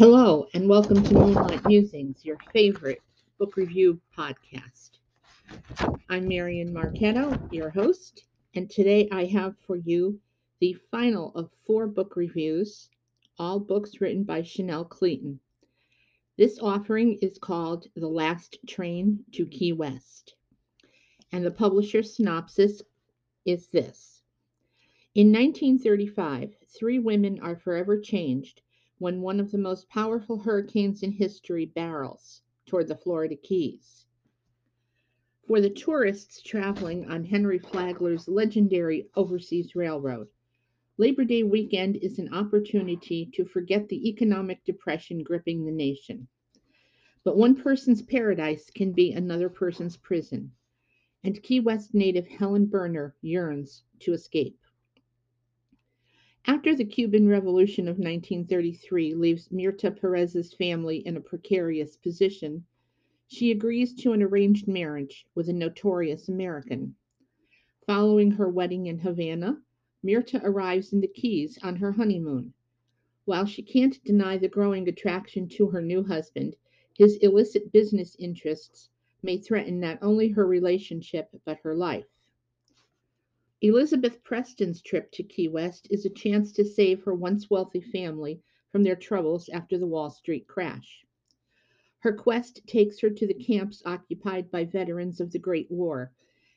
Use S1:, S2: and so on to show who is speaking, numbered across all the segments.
S1: and welcome to Moonlight Musings, your favorite book review podcast. I'm Marian Marchetto, your host, and today I have for you the final of four book reviews, all books written by Chanel Cleeton. This offering is called The Last Train to Key West, and the publisher's synopsis is this. In 1935, three women are forever changed when one of the most powerful hurricanes in history barrels toward the Florida Keys. For the tourists traveling on Henry Flagler's legendary overseas railroad, Labor Day weekend is an opportunity to forget the economic depression gripping the nation. But one person's paradise can be another person's prison, and Key West native Helen Berner yearns to escape. After the Cuban Revolution of 1933 leaves Mirta Perez's family in a precarious position, she agrees to an arranged marriage with a notorious American. Following her wedding in Havana, Mirta arrives in the Keys on her honeymoon. While she can't deny the growing attraction to her new husband, his illicit business interests may threaten not only her relationship but her life. Elizabeth Preston's trip to Key West is a chance to save her once wealthy family from their troubles after the Wall Street crash. Her quest takes her to the camps occupied by veterans of the Great War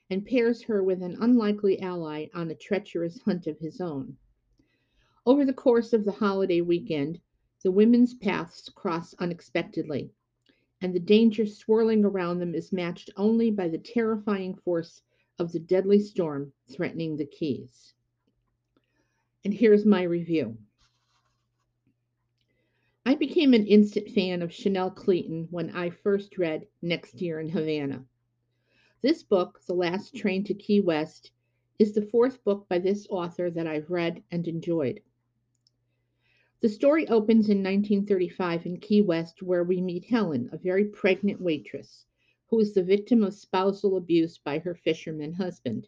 S1: and pairs her with an unlikely ally on a treacherous hunt of his own. Over the course of the holiday weekend, the women's paths cross unexpectedly, and the danger swirling around them is matched only by the terrifying force of the deadly storm threatening the Keys. And here's my review. I became an instant fan of Chanel Cleeton when I first read Next Year in Havana. This book, The Last Train to Key West, is the fourth book by this author that I've read and enjoyed. The story opens in 1935 in Key West, where we meet Helen, a very pregnant waitress who is the victim of spousal abuse by her fisherman husband.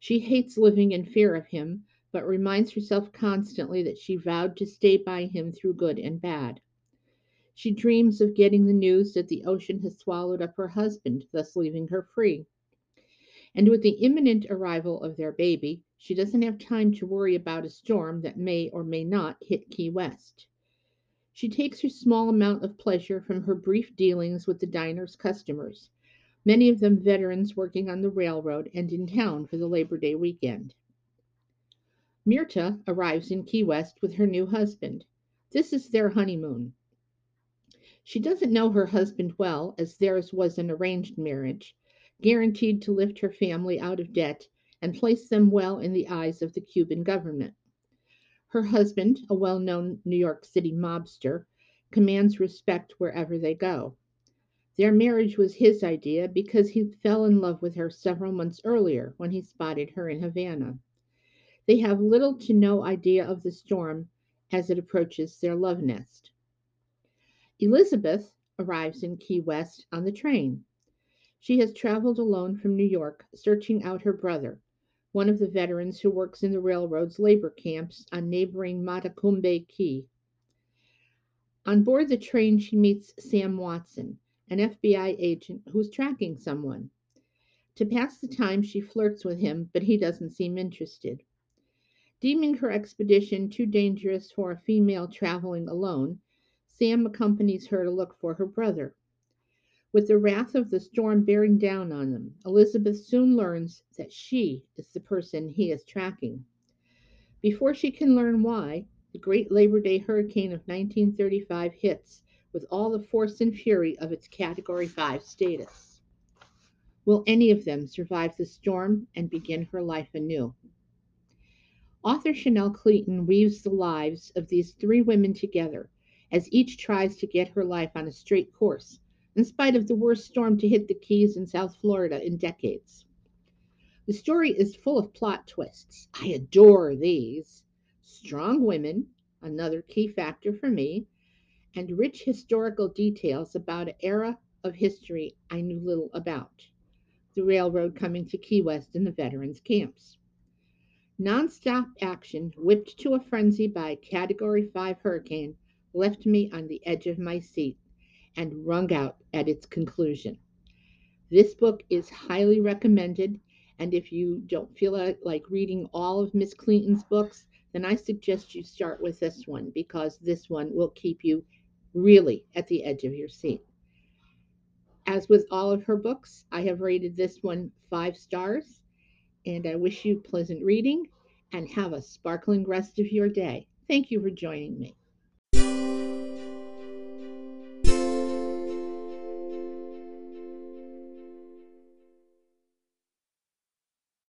S1: She hates living in fear of him, but reminds herself constantly that she vowed to stay by him through good and bad. She dreams of getting the news that the ocean has swallowed up her husband, thus leaving her free. And with the imminent arrival of their baby, she doesn't have time to worry about a storm that may or may not hit Key West. She takes her small amount of pleasure from her brief dealings with the diner's customers, many of them veterans working on the railroad and in town for the Labor Day weekend. Mirta arrives in Key West with her new husband. This is their honeymoon. She doesn't know her husband well, as theirs was an arranged marriage, guaranteed to lift her family out of debt and place them well in the eyes of the Cuban government. Her husband, a well known New York City mobster, commands respect wherever they go. Their marriage was his idea because he fell in love with her several months earlier when he spotted her in Havana. They have little to no idea of the storm as it approaches their love nest. Elizabeth arrives in Key West on the train. She has traveled alone from New York, searching out her brother, one of the veterans who works in the railroad's labor camps on neighboring Matecumbe Key. On board the train, she meets Sam Watson, an FBI agent who's tracking someone. To pass the time, she flirts with him, but he doesn't seem interested. Deeming her expedition too dangerous for a female traveling alone, Sam accompanies her to look for her brother. With the wrath of the storm bearing down on them, Elizabeth soon learns that she is the person he is tracking. Before she can learn why, the great Labor Day hurricane of 1935 hits with all the force and fury of its Category 5 status. Will any of them survive the storm and begin her life anew? Author Chanel Cleeton weaves the lives of these three women together as each tries to get her life on a straight course in spite of the worst storm to hit the Keys in South Florida in decades. The story is full of plot twists. I adore these. Strong women, another key factor for me, and rich historical details about an era of history I knew little about the railroad coming to Key West and the veterans' camps. Nonstop action whipped to a frenzy by a Category 5 hurricane left me on the edge of my seat and wrung out at its conclusion. This book is highly recommended, and if you don't feel like reading all of Miss Clinton's books, then I suggest you start with this one because this one will keep you really at the edge of your seat. As with all of her books, I have rated this one five stars, and I wish you pleasant reading and have a sparkling rest of your day. Thank you for joining me.